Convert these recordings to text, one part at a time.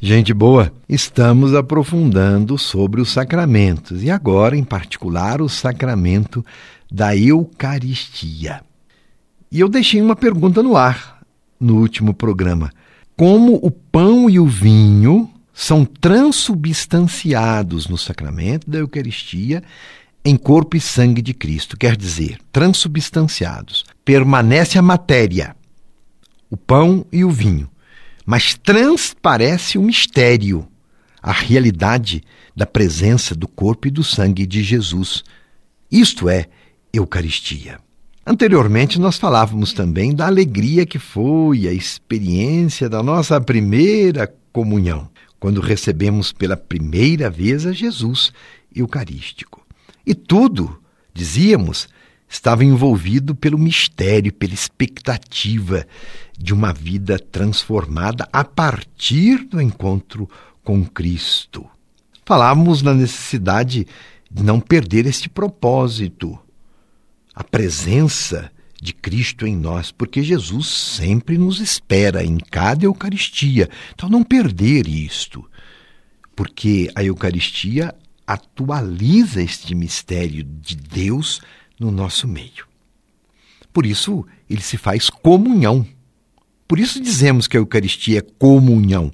Gente boa, estamos aprofundando sobre os sacramentos e agora, em particular, o sacramento da Eucaristia. E eu deixei uma pergunta no ar no último programa: como o pão e o vinho são transubstanciados no sacramento da Eucaristia em corpo e sangue de Cristo, quer dizer, transubstanciados. Permanece a matéria, o pão e o vinho mas transparece o mistério, a realidade da presença do corpo e do sangue de Jesus. Isto é Eucaristia. Anteriormente, nós falávamos também da alegria que foi a experiência da nossa primeira comunhão, quando recebemos pela primeira vez a Jesus Eucarístico. E tudo, dizíamos, estava envolvido pelo mistério, pela expectativa de uma vida transformada a partir do encontro com Cristo. Falávamos na necessidade de não perder este propósito, a presença de Cristo em nós, porque Jesus sempre nos espera em cada Eucaristia. Então, não perder isto, porque a Eucaristia atualiza este mistério de Deus no nosso meio. Por isso, ele se faz comunhão. Por isso dizemos que a Eucaristia é comunhão.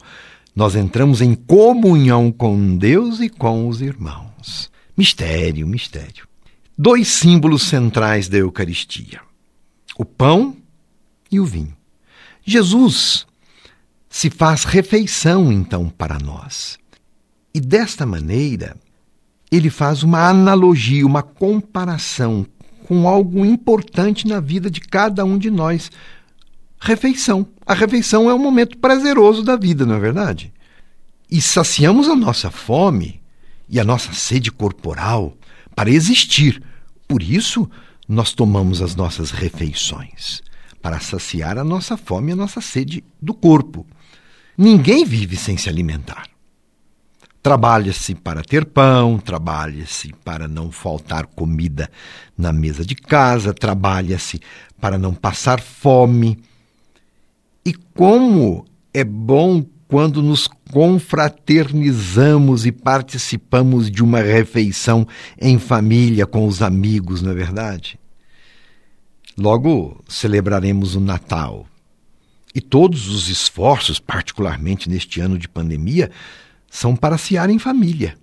Nós entramos em comunhão com Deus e com os irmãos. Mistério, mistério. Dois símbolos centrais da Eucaristia: o pão e o vinho. Jesus se faz refeição, então, para nós. E desta maneira, ele faz uma analogia, uma comparação com algo importante na vida de cada um de nós. Refeição. A refeição é um momento prazeroso da vida, não é verdade? E saciamos a nossa fome e a nossa sede corporal para existir. Por isso, nós tomamos as nossas refeições para saciar a nossa fome e a nossa sede do corpo. Ninguém vive sem se alimentar. Trabalha-se para ter pão, trabalha-se para não faltar comida na mesa de casa, trabalha-se para não passar fome. E como é bom quando nos confraternizamos e participamos de uma refeição em família com os amigos, não é verdade? Logo celebraremos o Natal. E todos os esforços, particularmente neste ano de pandemia, são para sear em família.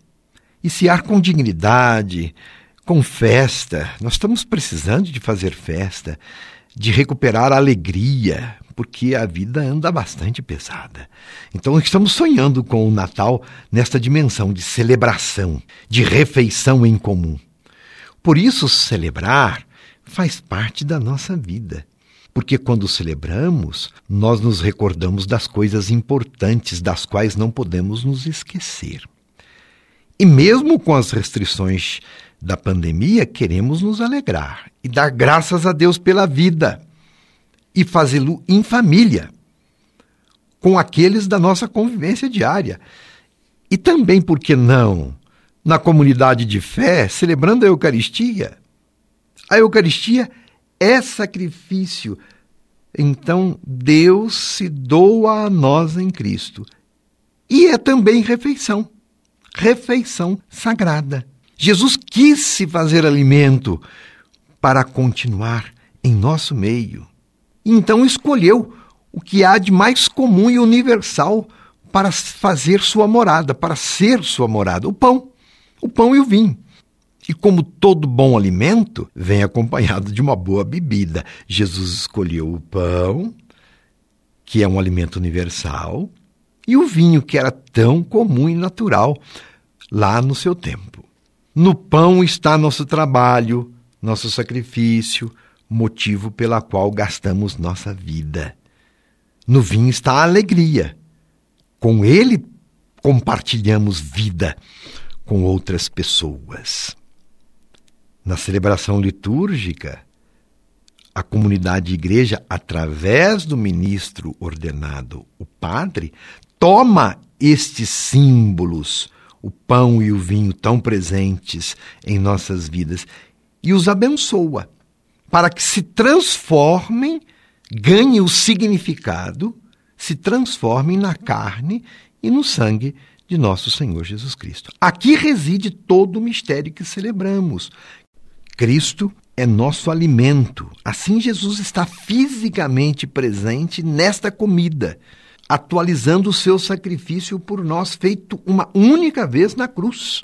E sear com dignidade, com festa. Nós estamos precisando de fazer festa, de recuperar a alegria, porque a vida anda bastante pesada. Então estamos sonhando com o Natal nesta dimensão de celebração, de refeição em comum. Por isso, celebrar faz parte da nossa vida. Porque quando celebramos, nós nos recordamos das coisas importantes das quais não podemos nos esquecer. E mesmo com as restrições da pandemia, queremos nos alegrar e dar graças a Deus pela vida e fazê-lo em família, com aqueles da nossa convivência diária. E também, por que não, na comunidade de fé, celebrando a Eucaristia? A Eucaristia é sacrifício. Então Deus se doa a nós em Cristo. E é também refeição, refeição sagrada. Jesus quis se fazer alimento para continuar em nosso meio. Então escolheu o que há de mais comum e universal para fazer sua morada, para ser sua morada: o pão, o pão e o vinho. E como todo bom alimento, vem acompanhado de uma boa bebida. Jesus escolheu o pão, que é um alimento universal, e o vinho, que era tão comum e natural lá no seu tempo. No pão está nosso trabalho, nosso sacrifício, motivo pela qual gastamos nossa vida. No vinho está a alegria. Com ele compartilhamos vida com outras pessoas. Na celebração litúrgica, a comunidade igreja, através do ministro ordenado, o padre, toma estes símbolos, o pão e o vinho tão presentes em nossas vidas, e os abençoa, para que se transformem, ganhem o significado, se transformem na carne e no sangue de nosso Senhor Jesus Cristo. Aqui reside todo o mistério que celebramos. Cristo é nosso alimento. Assim, Jesus está fisicamente presente nesta comida, atualizando o seu sacrifício por nós, feito uma única vez na cruz.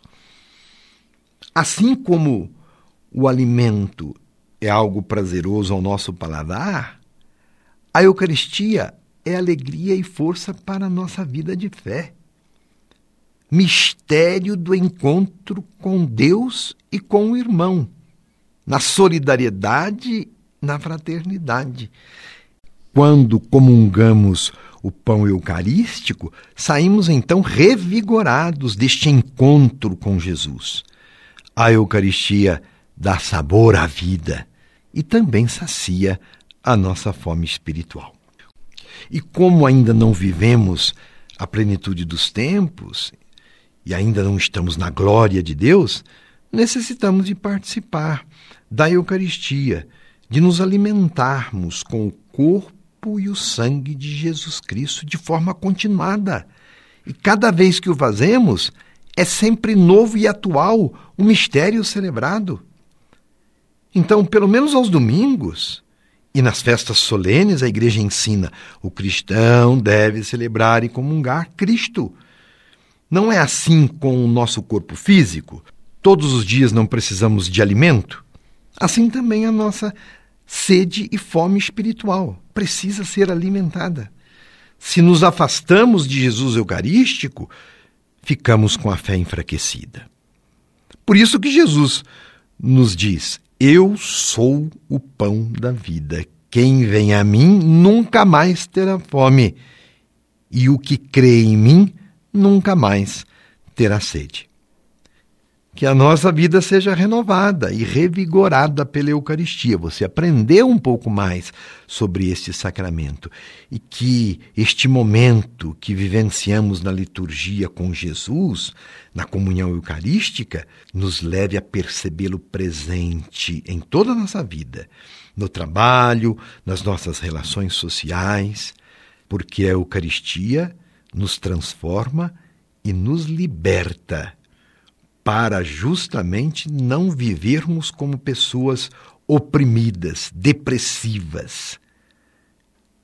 Assim como o alimento é algo prazeroso ao nosso paladar, a Eucaristia é alegria e força para a nossa vida de fé. Mistério do encontro com Deus e com o irmão, na solidariedade, na fraternidade. Quando comungamos o pão eucarístico, saímos então revigorados deste encontro com Jesus. A Eucaristia dá sabor à vida e também sacia a nossa fome espiritual. E como ainda não vivemos a plenitude dos tempos e ainda não estamos na glória de Deus, necessitamos de participar da Eucaristia, de nos alimentarmos com o corpo e o sangue de Jesus Cristo de forma continuada. E cada vez que o fazemos, é sempre novo e atual o mistério celebrado. Então, pelo menos aos domingos e nas festas solenes, a igreja ensina: o cristão deve celebrar e comungar Cristo. Não é assim com o nosso corpo físico? Todos os dias não precisamos de alimento? Assim também a nossa sede e fome espiritual precisa ser alimentada. Se nos afastamos de Jesus Eucarístico, ficamos com a fé enfraquecida. Por isso que Jesus nos diz: eu sou o pão da vida. Quem vem a mim nunca mais terá fome, e o que crê em mim nunca mais terá sede. Que a nossa vida seja renovada e revigorada pela Eucaristia. Você aprendeu um pouco mais sobre este sacramento. E que este momento que vivenciamos na liturgia com Jesus, na comunhão eucarística, nos leve a percebê-lo presente em toda a nossa vida, no trabalho, nas nossas relações sociais, porque a Eucaristia nos transforma e nos liberta para justamente não vivermos como pessoas oprimidas, depressivas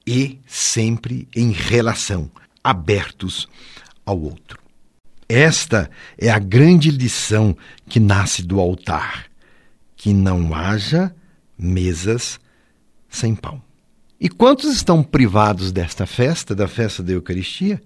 e sempre em relação, abertos ao outro. Esta é a grande lição que nasce do altar: que não haja mesas sem pão. E quantos estão privados desta festa, da festa da Eucaristia?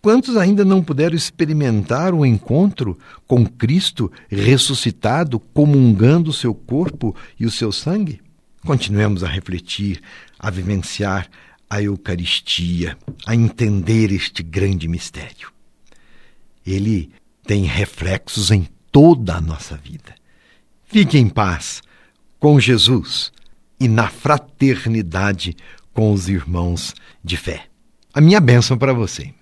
Quantos ainda não puderam experimentar o encontro com Cristo ressuscitado, comungando o seu corpo e o seu sangue? Continuemos a refletir, a vivenciar a Eucaristia, a entender este grande mistério. Ele tem reflexos em toda a nossa vida. Fique em paz com Jesus e na fraternidade com os irmãos de fé. A minha bênção para você.